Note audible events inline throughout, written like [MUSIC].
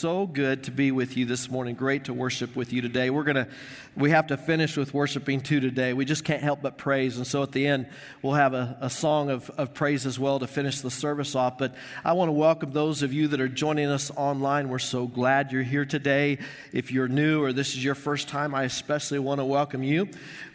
so good to be with you this morning. Great to worship with you today. We're going to, we have to finish with worshiping too today. We just can't help but praise. And so at the end, we'll have a, a song of, of praise as well to finish the service off. But I want to welcome those of you that are joining us online. We're so glad you're here today. If you're new or this is your first time, I especially want to welcome you.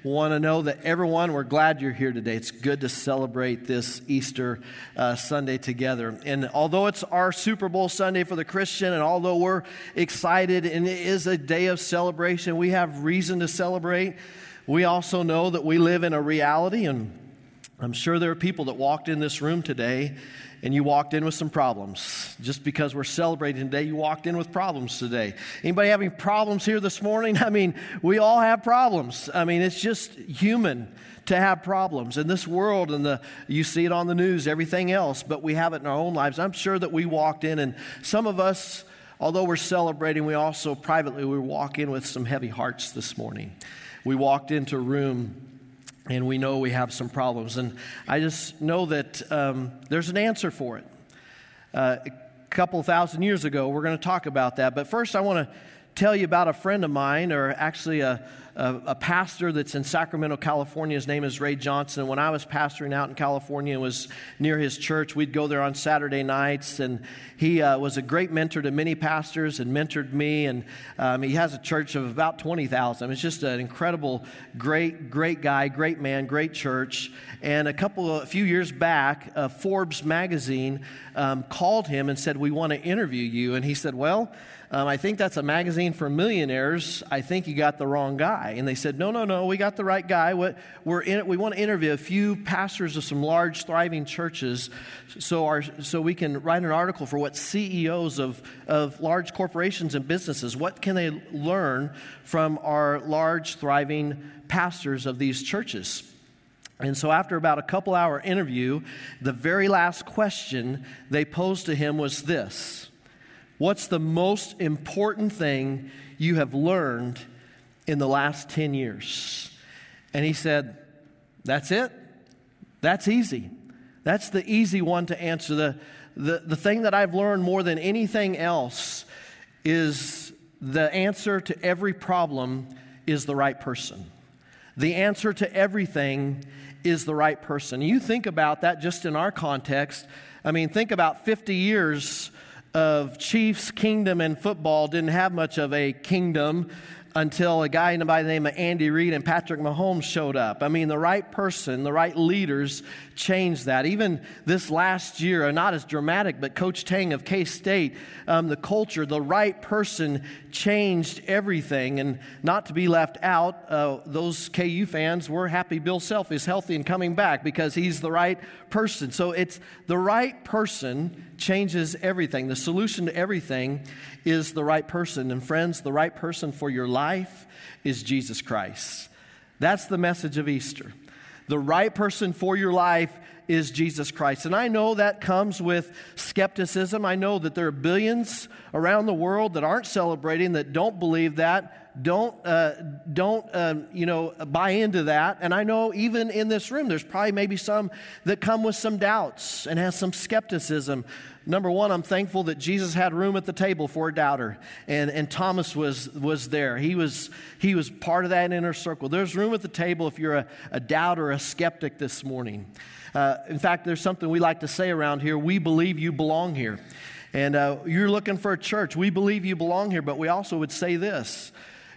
Want to know that everyone, we're glad you're here today. It's good to celebrate this Easter uh, Sunday together. And although it's our Super Bowl Sunday for the Christian, and although we're excited and it is a day of celebration, we have reason to celebrate. We also know that we live in a reality, and I'm sure there are people that walked in this room today and you walked in with some problems. Just because we're celebrating today, you walked in with problems today. Anybody having problems here this morning? [LAUGHS] I mean, we all have problems. I mean, it's just human to have problems in this world and the you see it on the news, everything else, but we have it in our own lives. I'm sure that we walked in and some of us although we're celebrating, we also privately we walk in with some heavy hearts this morning. We walked into a room and we know we have some problems. And I just know that um, there's an answer for it. Uh, a couple thousand years ago, we're going to talk about that. But first, I want to tell you about a friend of mine, or actually a, a, a, pastor that's in Sacramento, California. His name is Ray Johnson. When I was pastoring out in California was near his church, we'd go there on Saturday nights. And he uh, was a great mentor to many pastors and mentored me. And um, he has a church of about 20,000. It's just an incredible, great, great guy, great man, great church. And a couple, of, a few years back, uh, Forbes magazine um, called him and said, We want to interview you. And he said, Well, um, I think that's a magazine for millionaires. I think you got the wrong guy. And they said, No, no, no, we got the right guy. We're in, we want to interview a few pastors of some large, thriving churches so, our, so we can write an article for what CEOs of, of large corporations and businesses, what can they learn from our large, thriving pastors of these churches? And so, after about a couple hour interview, the very last question they posed to him was this What's the most important thing you have learned in the last 10 years? And he said, That's it. That's easy. That's the easy one to answer. The, the, the thing that I've learned more than anything else is the answer to every problem is the right person. The answer to everything is the right person. You think about that just in our context. I mean, think about 50 years of Chiefs kingdom and football didn't have much of a kingdom until a guy by the name of Andy Reid and Patrick Mahomes showed up. I mean, the right person, the right leaders changed that. Even this last year, not as dramatic, but Coach Tang of K State, um, the culture, the right person changed everything. And not to be left out, uh, those KU fans were happy Bill Self is healthy and coming back because he's the right person. So it's the right person changes everything. The solution to everything is the right person. And friends, the right person for your life is Jesus Christ. That's the message of Easter. The right person for your life is Jesus Christ. And I know that comes with skepticism. I know that there are billions around the world that aren't celebrating, that don't believe that, don't, uh, don't uh, you know, buy into that. And I know even in this room, there's probably maybe some that come with some doubts and has some skepticism. Number one, I'm thankful that Jesus had room at the table for a doubter, and, and Thomas was, was there. He was, he was part of that inner circle. There's room at the table if you're a, a doubter, a skeptic this morning. Uh, in fact, there's something we like to say around here we believe you belong here. And uh, you're looking for a church. We believe you belong here, but we also would say this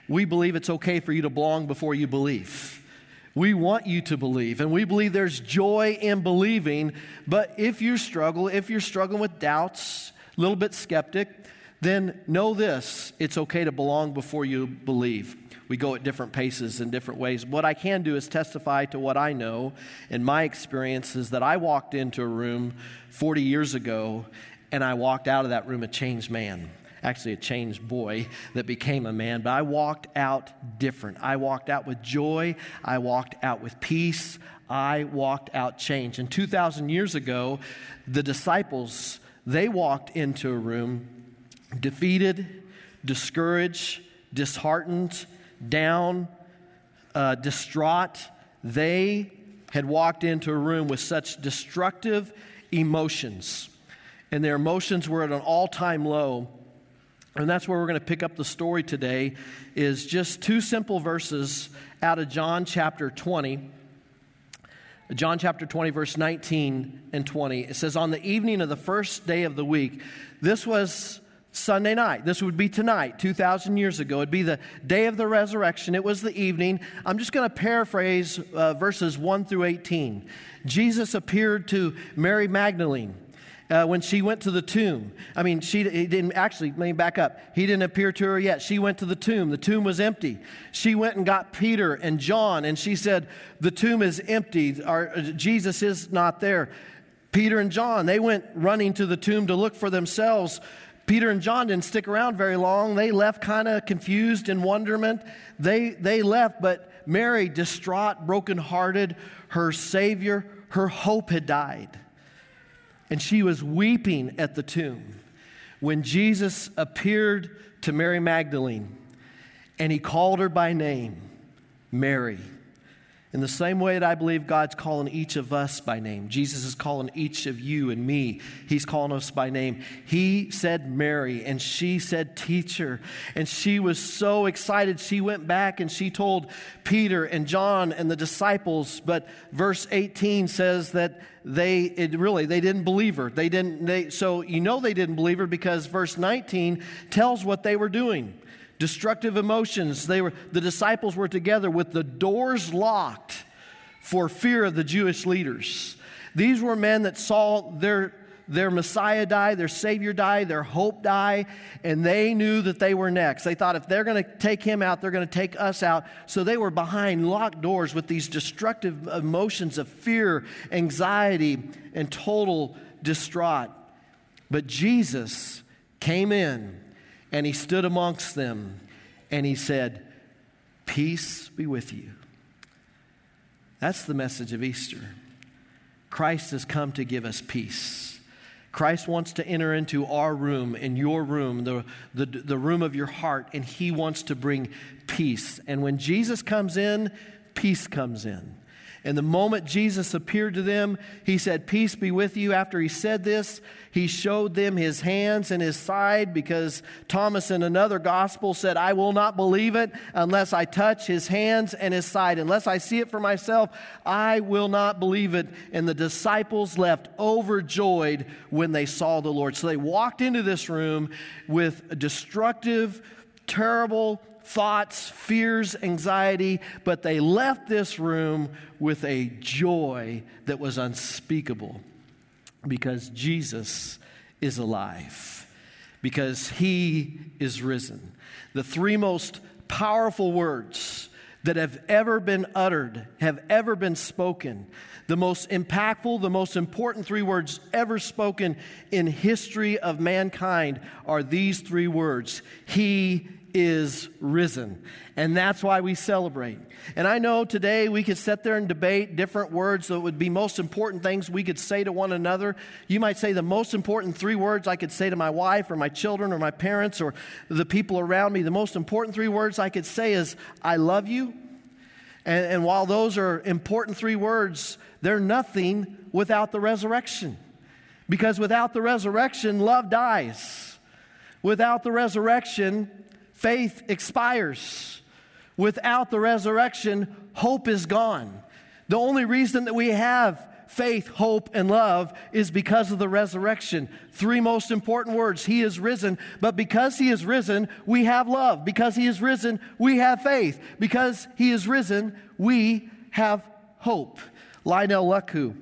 we believe it's okay for you to belong before you believe. We want you to believe, and we believe there's joy in believing. But if you struggle, if you're struggling with doubts, a little bit skeptic, then know this it's okay to belong before you believe. We go at different paces in different ways. What I can do is testify to what I know and my experience is that I walked into a room 40 years ago and I walked out of that room a changed man actually a changed boy that became a man, but I walked out different. I walked out with joy. I walked out with peace. I walked out changed. And 2,000 years ago, the disciples, they walked into a room defeated, discouraged, disheartened, down, uh, distraught. They had walked into a room with such destructive emotions, and their emotions were at an all time low and that's where we're going to pick up the story today is just two simple verses out of John chapter 20. John chapter 20, verse 19 and 20. It says, On the evening of the first day of the week, this was Sunday night. This would be tonight, 2,000 years ago. It'd be the day of the resurrection. It was the evening. I'm just going to paraphrase uh, verses 1 through 18. Jesus appeared to Mary Magdalene uh, when she went to the tomb. I mean, she he didn't actually, let me back up. He didn't appear to her yet. She went to the tomb. The tomb was empty. She went and got Peter and John, and she said, The tomb is empty. Our, Jesus is not there. Peter and John, they went running to the tomb to look for themselves. Peter and John didn't stick around very long. They left kind of confused in wonderment. They, they left, but Mary, distraught, brokenhearted, her Savior, her hope had died and she was weeping at the tomb when Jesus appeared to Mary Magdalene and he called her by name, Mary. In the same way that I believe God's calling each of us by name, Jesus is calling each of you and me. He's calling us by name. He said Mary, and she said teacher. And she was so excited. She went back and she told Peter and John and the disciples. But verse 18 says that they it really they didn't believe her. They didn't they so you know they didn't believe her because verse 19 tells what they were doing destructive emotions. They were, the disciples were together with the doors locked for fear of the Jewish leaders. These were men that saw their, their Messiah die, their Savior die, their hope die, and they knew that they were next. They thought if they're going to take him out, they're going to take us out. So they were behind locked doors with these destructive emotions of fear, anxiety, and total distraught. But Jesus came in and he stood amongst them and he said, Peace be with you. That's the message of Easter. Christ has come to give us peace. Christ wants to enter into our room, in your room, the, the, the room of your heart, and he wants to bring peace. And when Jesus comes in, peace comes in. And the moment Jesus appeared to them, he said, Peace be with you. After he said this, he showed them his hands and his side because Thomas in another gospel said, I will not believe it unless I touch his hands and his side. Unless I see it for myself, I will not believe it. And the disciples left overjoyed when they saw the Lord. So they walked into this room with destructive, terrible, thoughts, fears, anxiety, but they left this room with a joy that was unspeakable because Jesus is alive, because he is risen. The three most powerful words that have ever been uttered, have ever been spoken. The most impactful, the most important three words ever spoken in history of mankind are these three words He is risen. And that's why we celebrate. And I know today we could sit there and debate different words that would be most important things we could say to one another. You might say the most important three words I could say to my wife or my children or my parents or the people around me. The most important three words I could say is, I love you. And, and while those are important three words, they're nothing without the resurrection. Because without the resurrection, love dies. Without the resurrection, faith expires. Without the resurrection, hope is gone. The only reason that we have faith, hope, and love is because of the resurrection. Three most important words He is risen, but because He is risen, we have love. Because He is risen, we have faith. Because He is risen, we have hope. Lionel Luckhoo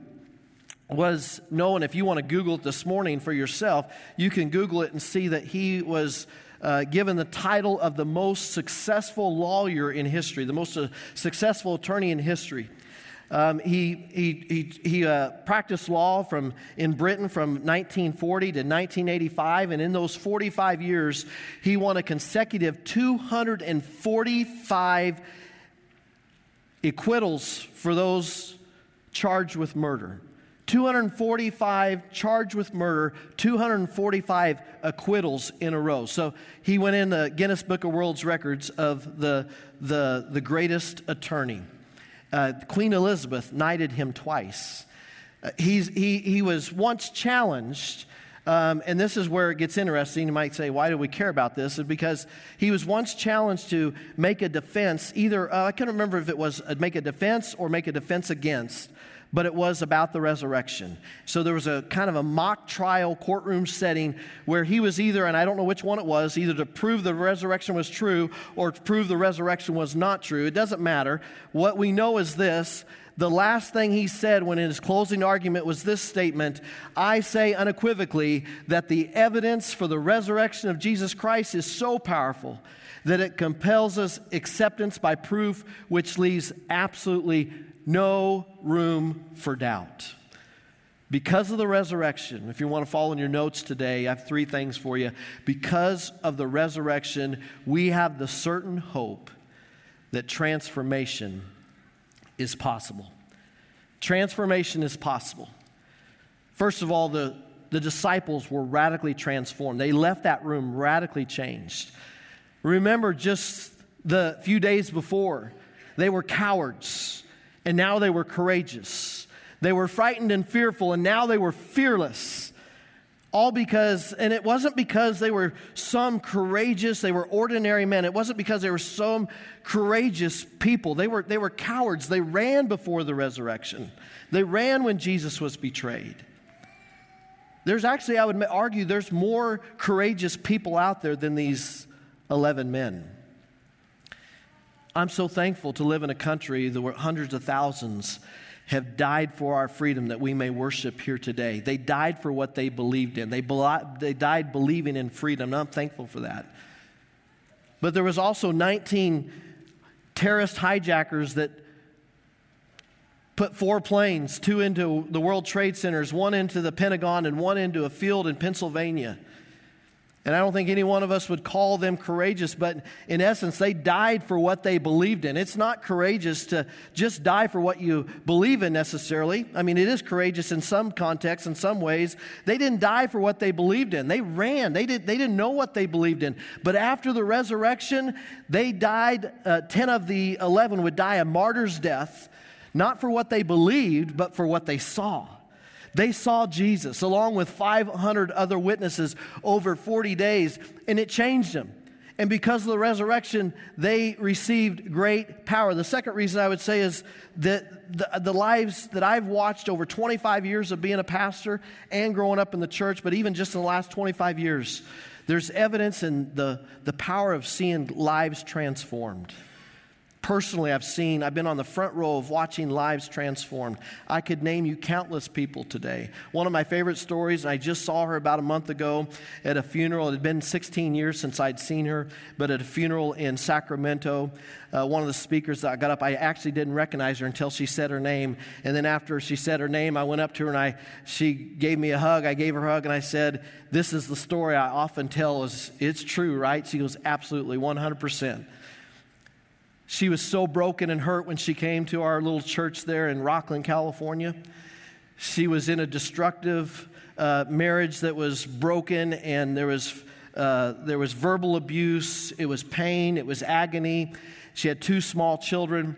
was known, if you want to Google it this morning for yourself, you can Google it and see that he was uh, given the title of the most successful lawyer in history, the most uh, successful attorney in history. Um, he he, he, he uh, practiced law from, in Britain from 1940 to 1985, and in those 45 years, he won a consecutive 245 acquittals for those charged with murder. 245 charged with murder, 245 acquittals in a row. So he went in the Guinness Book of World's Records of the, the, the greatest attorney. Uh, Queen Elizabeth knighted him twice. Uh, he's, he, he was once challenged Um, and this is where it gets interesting. You might say, why do we care about this? It's because he was once challenged to make a defense, either, uh, I can't remember if it was make a defense or make a defense against but it was about the resurrection. So there was a kind of a mock trial courtroom setting where he was either, and I don't know which one it was, either to prove the resurrection was true or to prove the resurrection was not true. It doesn't matter. What we know is this the last thing he said when in his closing argument was this statement I say unequivocally that the evidence for the resurrection of Jesus Christ is so powerful that it compels us acceptance by proof, which leaves absolutely no room for doubt. Because of the resurrection, if you want to follow in your notes today, I have three things for you. Because of the resurrection, we have the certain hope that transformation is possible. Transformation is possible. First of all, the, the disciples were radically transformed. They left that room radically changed. Remember, just the few days before, they were cowards and now they were courageous. They were frightened and fearful, and now they were fearless. All because, and it wasn't because they were some courageous, they were ordinary men. It wasn't because they were some courageous people. They were, they were cowards. They ran before the resurrection, they ran when Jesus was betrayed. There's actually, I would argue, there's more courageous people out there than these 11 men. I'm so thankful to live in a country where hundreds of thousands have died for our freedom that we may worship here today. They died for what they believed in. They, they died believing in freedom, and I'm thankful for that. But there was also 19 terrorist hijackers that put four planes, two into the World Trade Centers, one into the Pentagon, and one into a field in Pennsylvania. And I don't think any one of us would call them courageous, but in essence, they died for what they believed in. It's not courageous to just die for what you believe in necessarily. I mean, it is courageous in some contexts, in some ways. They didn't die for what they believed in. They ran. They, did, they didn't know what they believed in. But after the resurrection, they died, uh, 10 of the 11 would die a martyr's death, not for what they believed, but for what they saw. They saw Jesus along with 500 other witnesses over 40 days, and it changed them. And because of the resurrection, they received great power. The second reason I would say is that the, the, lives that I've watched over 25 years of being a pastor and growing up in the church, but even just in the last 25 years, there's evidence in the, the power of seeing lives transformed. Personally, I've seen, I've been on the front row of watching lives transformed. I could name you countless people today. One of my favorite stories, and I just saw her about a month ago at a funeral. It had been 16 years since I'd seen her, but at a funeral in Sacramento, uh, one of the speakers that got up, I actually didn't recognize her until she said her name. And then after she said her name, I went up to her and I, she gave me a hug. I gave her a hug and I said, This is the story I often tell. Is It's true, right? She goes, Absolutely, 100%. She was so broken and hurt when she came to our little church there in Rocklin, California. She was in a destructive uh, marriage that was broken, and there was, uh, there was verbal abuse, it was pain, it was agony. She had two small children.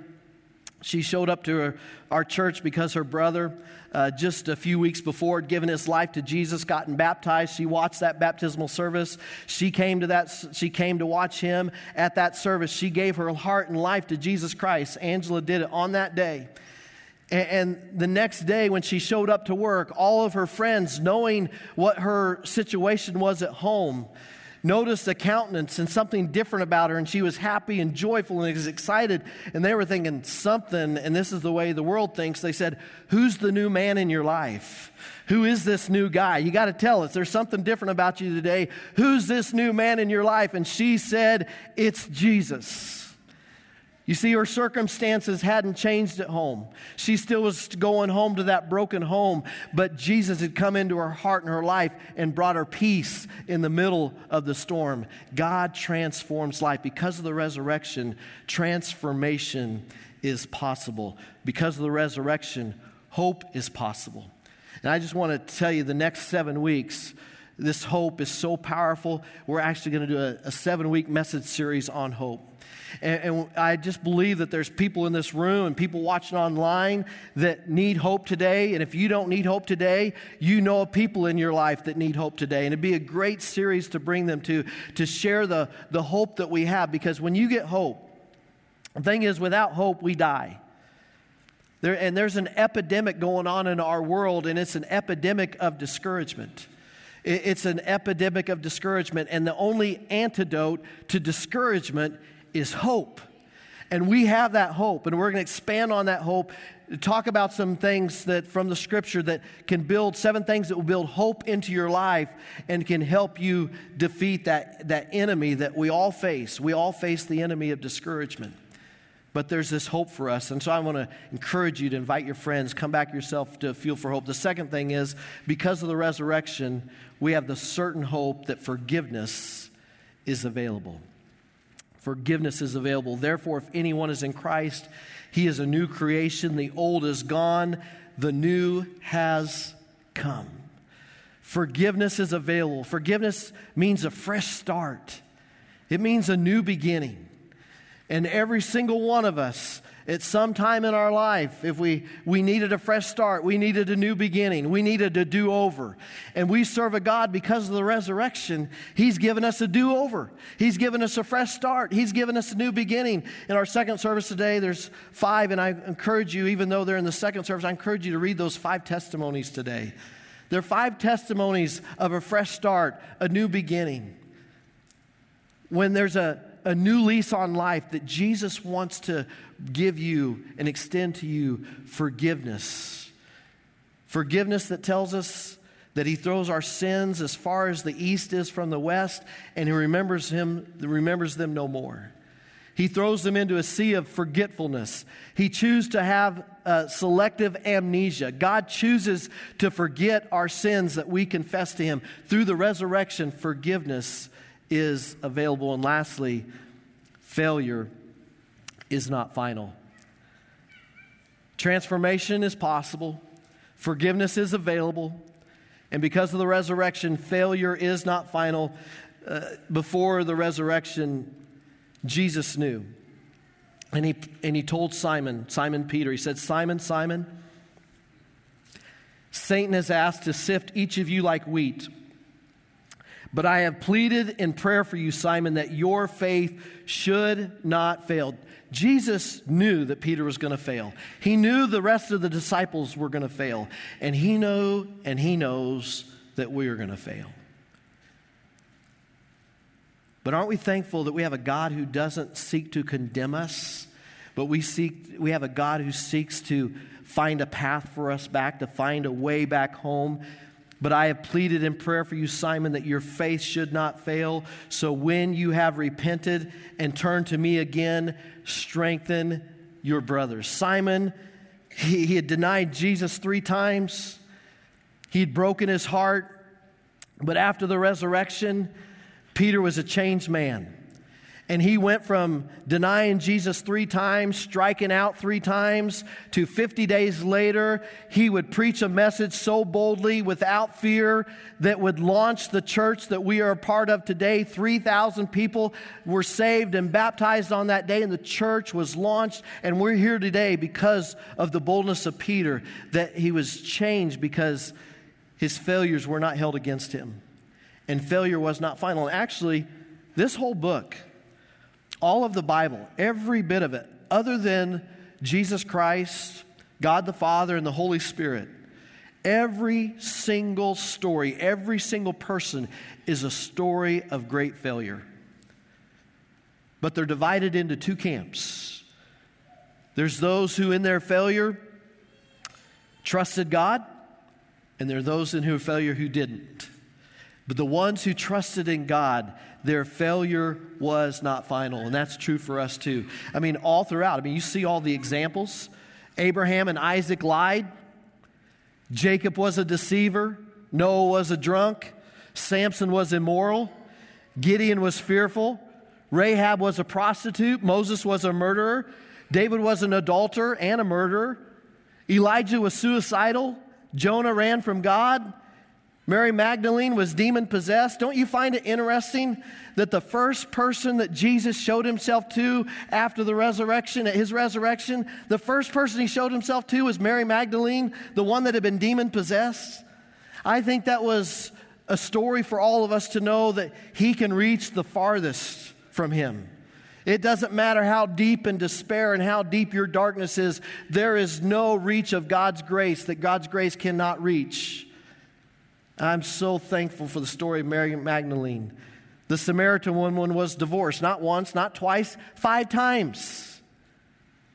She showed up to her, our church because her brother, uh, just a few weeks before, had given his life to Jesus, gotten baptized. She watched that baptismal service. She came to that. She came to watch him at that service. She gave her heart and life to Jesus Christ. Angela did it on that day. And the next day, when she showed up to work, all of her friends, knowing what her situation was at home, noticed a countenance and something different about her, and she was happy and joyful and was excited. And they were thinking something, and this is the way the world thinks. They said, Who's the new man in your life? Who is this new guy? You got to tell us. There's something different about you today. Who's this new man in your life? And she said, It's Jesus. You see, her circumstances hadn't changed at home. She still was going home to that broken home, but Jesus had come into her heart and her life and brought her peace in the middle of the storm. God transforms life. Because of the resurrection, transformation is possible. Because of the resurrection, hope is possible. And I just want to tell you the next seven weeks, this hope is so powerful. We're actually going to do a, a seven week message series on hope. And, and, I just believe that there's people in this room and people watching online that need hope today. And if you don't need hope today, you know of people in your life that need hope today. And it'd be a great series to bring them to, to share the, the hope that we have. Because when you get hope, the thing is, without hope, we die. There, and there's an epidemic going on in our world, and it's an epidemic of discouragement. It's an epidemic of discouragement, and the only antidote to discouragement is hope. And we have that hope, and we're going to expand on that hope, talk about some things that from the scripture that can build seven things that will build hope into your life and can help you defeat that, that enemy that we all face. We all face the enemy of discouragement but there's this hope for us. And so I want to encourage you to invite your friends, come back yourself to feel for hope. The second thing is because of the resurrection, we have the certain hope that forgiveness is available. Forgiveness is available. Therefore, if anyone is in Christ, he is a new creation. The old is gone, the new has come. Forgiveness is available. Forgiveness means a fresh start, it means a new beginning. And every single one of us, at some time in our life, if we, we needed a fresh start, we needed a new beginning, we needed a do over. And we serve a God because of the resurrection. He's given us a do over, He's given us a fresh start, He's given us a new beginning. In our second service today, there's five, and I encourage you, even though they're in the second service, I encourage you to read those five testimonies today. There are five testimonies of a fresh start, a new beginning. When there's a a new lease on life that Jesus wants to give you and extend to you forgiveness. Forgiveness that tells us that he throws our sins as far as the east is from the west and he remembers him remembers them no more. He throws them into a sea of forgetfulness. He chooses to have uh, selective amnesia. God chooses to forget our sins that we confess to Him. Through the resurrection, forgiveness is available. And lastly, failure is not final. Transformation is possible, forgiveness is available, and because of the resurrection, failure is not final. Uh, before the resurrection, Jesus knew. And he, and he told Simon, Simon Peter, he said, Simon, Simon, Satan has asked to sift each of you like wheat. But I have pleaded in prayer for you, Simon, that your faith should not fail. Jesus knew that Peter was going to fail. He knew the rest of the disciples were going to fail. And he knew and he knows that we are going to fail. But aren't we thankful that we have a God who doesn't seek to condemn us, but we seek we have a God who seeks to find a path for us back, to find a way back home but I have pleaded in prayer for you, Simon, that your faith should not fail. So when you have repented and turned to me again, strengthen your brothers. Simon, he, he had denied Jesus three times, he had broken his heart. But after the resurrection, Peter was a changed man. And he went from denying Jesus three times, striking out three times, to 50 days later, he would preach a message so boldly without fear that would launch the church that we are a part of today. 3,000 people were saved and baptized on that day, and the church was launched. And we're here today because of the boldness of Peter, that he was changed because his failures were not held against him. And failure was not final. And actually, this whole book, all of the Bible, every bit of it, other than Jesus Christ, God the Father, and the Holy Spirit, every single story, every single person is a story of great failure. But they're divided into two camps. There's those who, in their failure, trusted God, and there are those in their failure who didn't. But the ones who trusted in God, their failure was not final. And that's true for us too. I mean, all throughout. I mean, you see all the examples. Abraham and Isaac lied. Jacob was a deceiver. Noah was a drunk. Samson was immoral. Gideon was fearful. Rahab was a prostitute. Moses was a murderer. David was an adulterer and a murderer. Elijah was suicidal. Jonah ran from God. Mary Magdalene was demon possessed. Don't you find it interesting that the first person that Jesus showed himself to after the resurrection, at his resurrection, the first person he showed himself to was Mary Magdalene, the one that had been demon possessed? I think that was a story for all of us to know that he can reach the farthest from him. It doesn't matter how deep in despair and how deep your darkness is, there is no reach of God's grace that God's grace cannot reach. I'm so thankful for the story of Mary Magdalene. The Samaritan woman was divorced, not once, not twice, five times.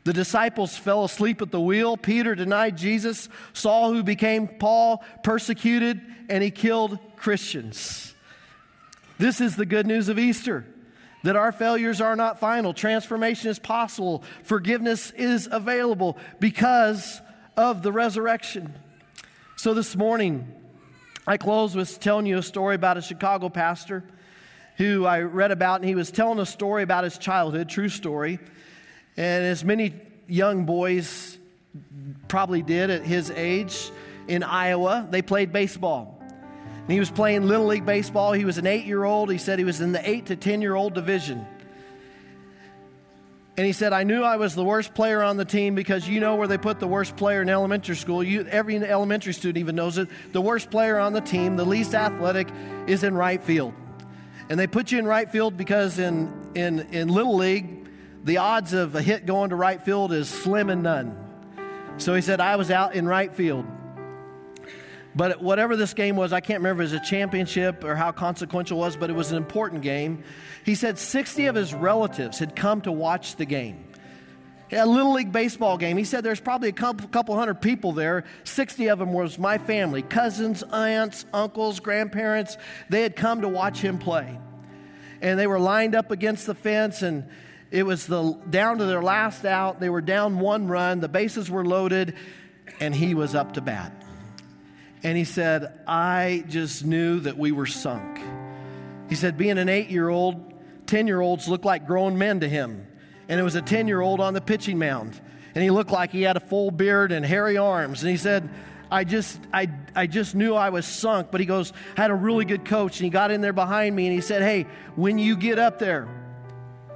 The disciples fell asleep at the wheel. Peter denied Jesus. Saul, who became Paul, persecuted, and he killed Christians. This is the good news of Easter that our failures are not final. Transformation is possible. Forgiveness is available because of the resurrection. So this morning, I close with telling you a story about a Chicago pastor who I read about, and he was telling a story about his childhood, true story. And as many young boys probably did at his age in Iowa, they played baseball. And he was playing Little League Baseball. He was an eight year old. He said he was in the eight to 10 year old division. And he said, I knew I was the worst player on the team because you know where they put the worst player in elementary school. You, every elementary student even knows it. The worst player on the team, the least athletic, is in right field. And they put you in right field because in, in, in Little League, the odds of a hit going to right field is slim and none. So he said, I was out in right field. But whatever this game was, I can't remember if it was a championship or how consequential it was, but it was an important game. He said 60 of his relatives had come to watch the game. A little league baseball game. He said there's probably a couple, couple hundred people there. 60 of them was my family cousins, aunts, uncles, grandparents. They had come to watch him play. And they were lined up against the fence, and it was the, down to their last out. They were down one run, the bases were loaded, and he was up to bat. And he said, I just knew that we were sunk. He said, being an eight year old, 10 year olds looked like grown men to him. And it was a 10 year old on the pitching mound. And he looked like he had a full beard and hairy arms. And he said, I just, I, I just knew I was sunk. But he goes, I had a really good coach. And he got in there behind me and he said, Hey, when you get up there,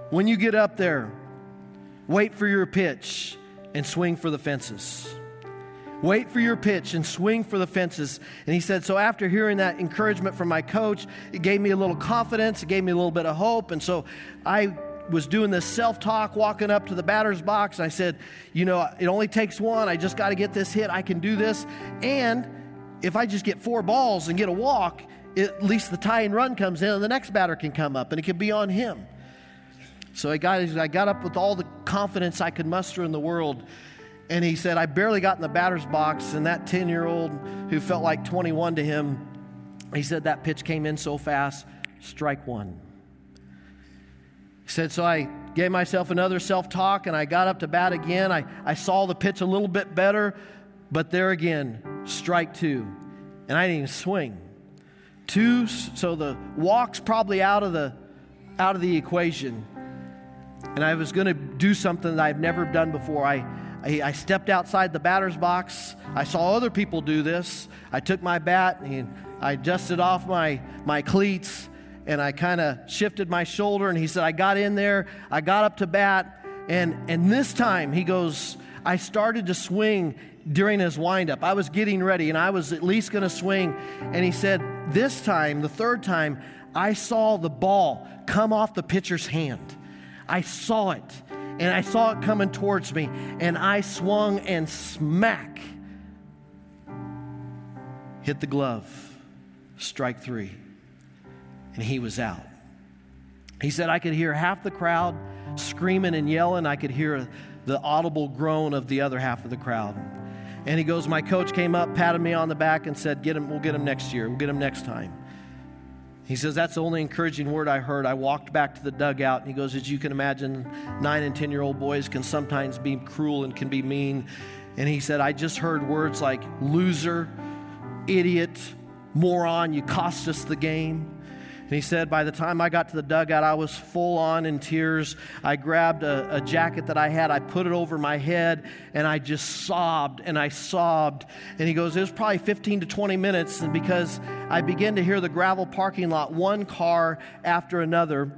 when you get up there, wait for your pitch and swing for the fences. Wait for your pitch and swing for the fences. And he said, So after hearing that encouragement from my coach, it gave me a little confidence, it gave me a little bit of hope. And so I was doing this self talk, walking up to the batter's box. and I said, You know, it only takes one. I just got to get this hit. I can do this. And if I just get four balls and get a walk, at least the tying run comes in and the next batter can come up and it can be on him. So I got, I got up with all the confidence I could muster in the world. And he said, I barely got in the batter's box, and that 10 year old who felt like 21 to him, he said that pitch came in so fast, strike one. He said, So I gave myself another self talk and I got up to bat again. I, I saw the pitch a little bit better, but there again, strike two. And I didn't even swing. Two, so the walk's probably out of the, out of the equation. And I was going to do something that I've never done before. I, I, I stepped outside the batter's box. I saw other people do this. I took my bat and I dusted off my, my cleats and I kind of shifted my shoulder. And he said, I got in there, I got up to bat, and, and this time he goes, I started to swing during his windup. I was getting ready and I was at least going to swing. And he said, This time, the third time, I saw the ball come off the pitcher's hand. I saw it and I saw it coming towards me, and I swung and smack hit the glove, strike three, and he was out. He said, I could hear half the crowd screaming and yelling. I could hear the audible groan of the other half of the crowd. And he goes, My coach came up, patted me on the back, and said, Get him, we'll get him next year. We'll get him next time. He says, That's the only encouraging word I heard. I walked back to the dugout, and he goes, As you can imagine, nine and 10 year old boys can sometimes be cruel and can be mean. And he said, I just heard words like loser, idiot, moron, you cost us the game. And he said, By the time I got to the dugout, I was full on in tears. I grabbed a, a, jacket that I had, I put it over my head, and I just sobbed and I sobbed. And he goes, It was probably 15 to 20 minutes, and because I began to hear the gravel parking lot, one car after another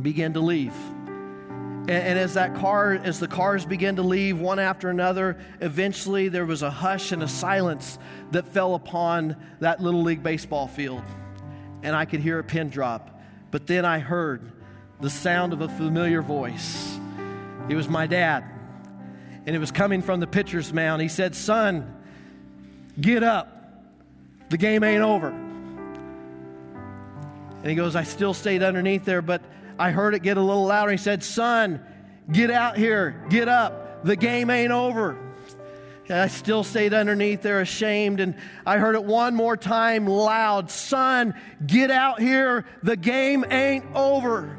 began to leave. And, and as that car, as the cars began to leave one after another, eventually there was a hush and a silence that fell upon that little league baseball field and I could hear a pin drop. But then I heard the sound of a familiar voice. It was my dad, and it was coming from the pitcher's mound. He said, Son, get up. The game ain't over. And he goes, I still stayed underneath there, but I heard it get a little louder. He said, Son, get out here, get up. The game ain't over. I still stayed underneath there, ashamed. And I heard it one more time loud Son, get out here. The game ain't over.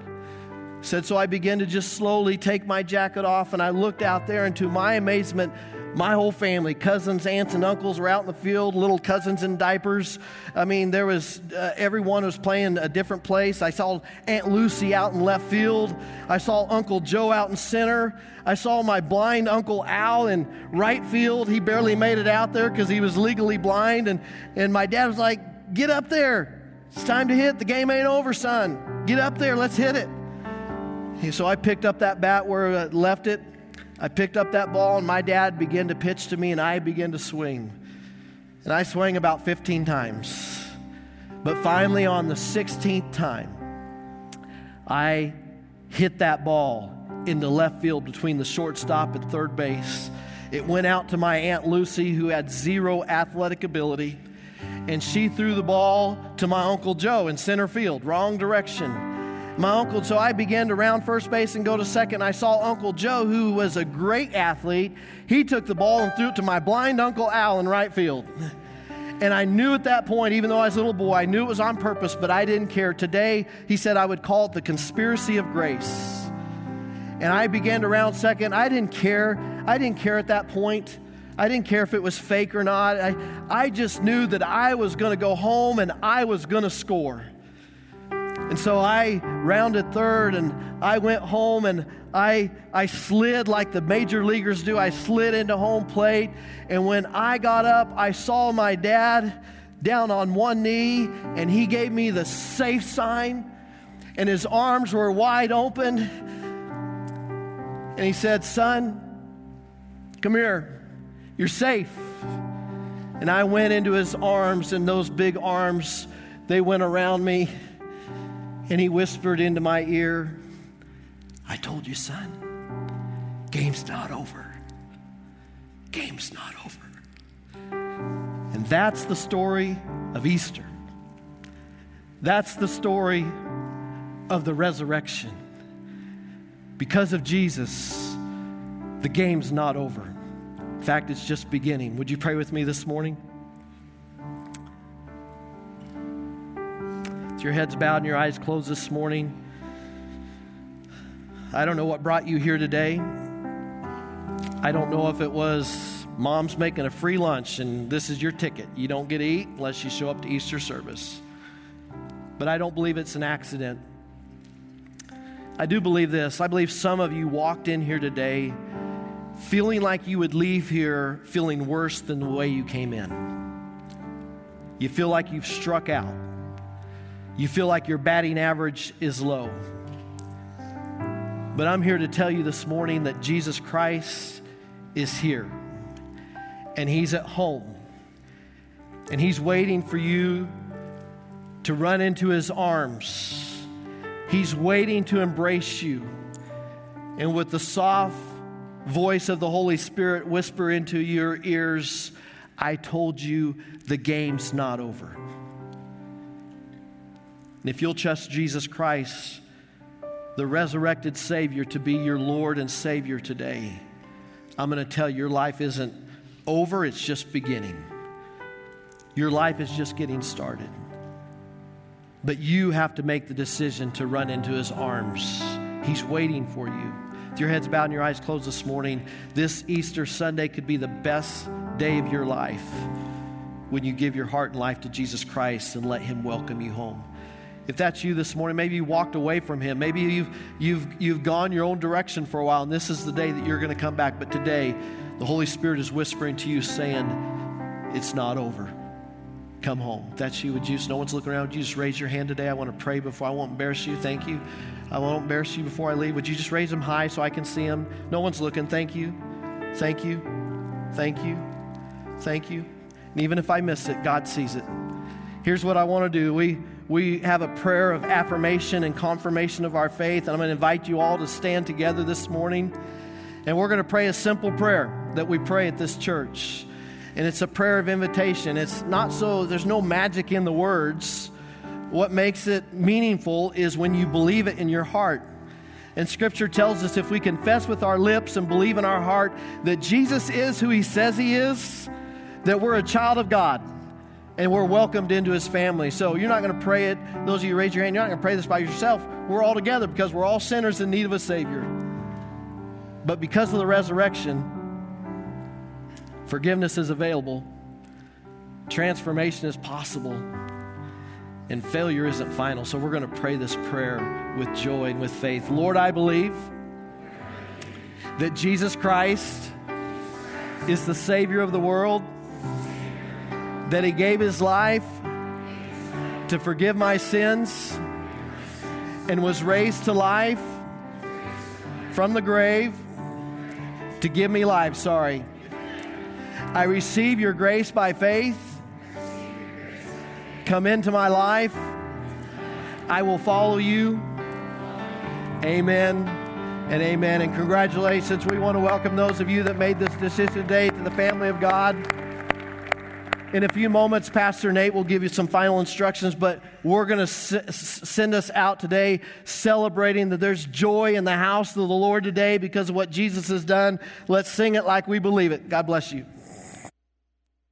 Said, so I began to just slowly take my jacket off, and I looked out there, and to my amazement, my whole family, cousins, aunts, and uncles were out in the field, little cousins in diapers. I mean, there was, uh, everyone was playing a different place. I saw Aunt Lucy out in left field. I saw Uncle Joe out in center. I saw my blind Uncle Al in right field. He barely made it out there because he was legally blind. And, and my dad was like, Get up there. It's time to hit. The game ain't over, son. Get up there. Let's hit it. So I picked up that bat where I left it I picked up that ball, and my dad began to pitch to me, and I began to swing. And I swung about 15 times. But finally, on the 16th time, I hit that ball in the left field between the shortstop and third base. It went out to my Aunt Lucy, who had zero athletic ability, and she threw the ball to my Uncle Joe in center field, wrong direction my uncle. So I began to round first base and go to second. I saw Uncle Joe, who was a great athlete. He took the ball and threw it to my blind Uncle Al in right field. [LAUGHS] And I knew at that point, even though I was a little boy, I knew it was on purpose, but I didn't care. Today, he said I would call it the conspiracy of grace. And I began to round second. I didn't care. I didn't care at that point. I didn't care if it was fake or not. I, I just knew that I was going to go home and I was going to score. And so I rounded third and I went home and I, I slid like the major leaguers do. I slid into home plate. And when I got up, I saw my dad down on one knee and he gave me the safe sign and his arms were wide open. And he said, Son, come here. You're safe. And I went into his arms, and those big arms, they went around me. And he whispered into my ear, I told you, son, game's not over. Game's not over. And that's the story of Easter. That's the story of the resurrection. Because of Jesus, the game's not over. In fact, it's just beginning. Would you pray with me this morning? With your heads bowed and your eyes closed this morning, I don't know what brought you here today. I don't know if it was mom's making a free lunch and this is your ticket. You don't get to eat unless you show up to Easter service. But I don't believe it's an accident. I do believe this. I believe some of you walked in here today feeling like you would leave here feeling worse than the way you came in. You feel like you've struck out you feel like your batting average is low. But I'm here to tell you this morning that Jesus Christ is here and He's at home and He's waiting for you to run into His arms. He's waiting to embrace you and with the soft voice of the Holy Spirit whisper into your ears, I told you the game's not over. And if you'll trust Jesus Christ, the resurrected Savior, to be your Lord and Savior today, I'm going to tell you your life isn't over, it's just beginning. Your life is just getting started. But you have to make the decision to run into His arms. He's waiting for you. With your heads bowed and your eyes closed this morning, this Easter Sunday could be the best day of your life when you give your heart and life to Jesus Christ and let Him welcome you home. If that's you this morning, maybe you walked away from Him. Maybe you've, you've, you've gone your own direction for a while, and this is the day that you're going to come back. But today, the Holy Spirit is whispering to you, saying, It's not over. Come home. If that's you, would you? No one's looking around. Would you just raise your hand today? I want to pray before I won't embarrass you. Thank you. I won't embarrass you before I leave. Would you just raise them high so I can see them? No one's looking. Thank you. Thank you. Thank you. Thank you. And even if I miss it, God sees it. Here's what I want to do. We we have a prayer of affirmation and confirmation of our faith, and I'm going to invite you all to stand together this morning. And we're going to pray a simple prayer that we pray at this church. And it's a prayer of invitation. It's not so, there's no magic in the words. What makes it meaningful is when you believe it in your heart. And scripture tells us if we confess with our lips and believe in our heart that Jesus is who he says he is, that we're a child of God and we're welcomed into his family. So you're not going to pray it. Those of you raise your hand, you're not going to pray this by yourself. We're all together because we're all sinners in need of a Savior. But because of the resurrection, forgiveness is available, transformation is possible, and failure isn't final. So we're going to pray this prayer with joy and with faith. Lord, I believe that Jesus Christ is the Savior of the world that He gave His life to forgive my sins and was raised to life from the grave to give me life. Sorry. I receive your grace by faith. Come into my life. I will follow you. Amen and amen. And congratulations. We want to welcome those of you that made this decision today to the family of God. In a few moments, Pastor Nate will give you some final instructions, but we're going to s- send us out today celebrating that there's joy in the house of the Lord today because of what Jesus has done. Let's sing it like we believe it. God bless you.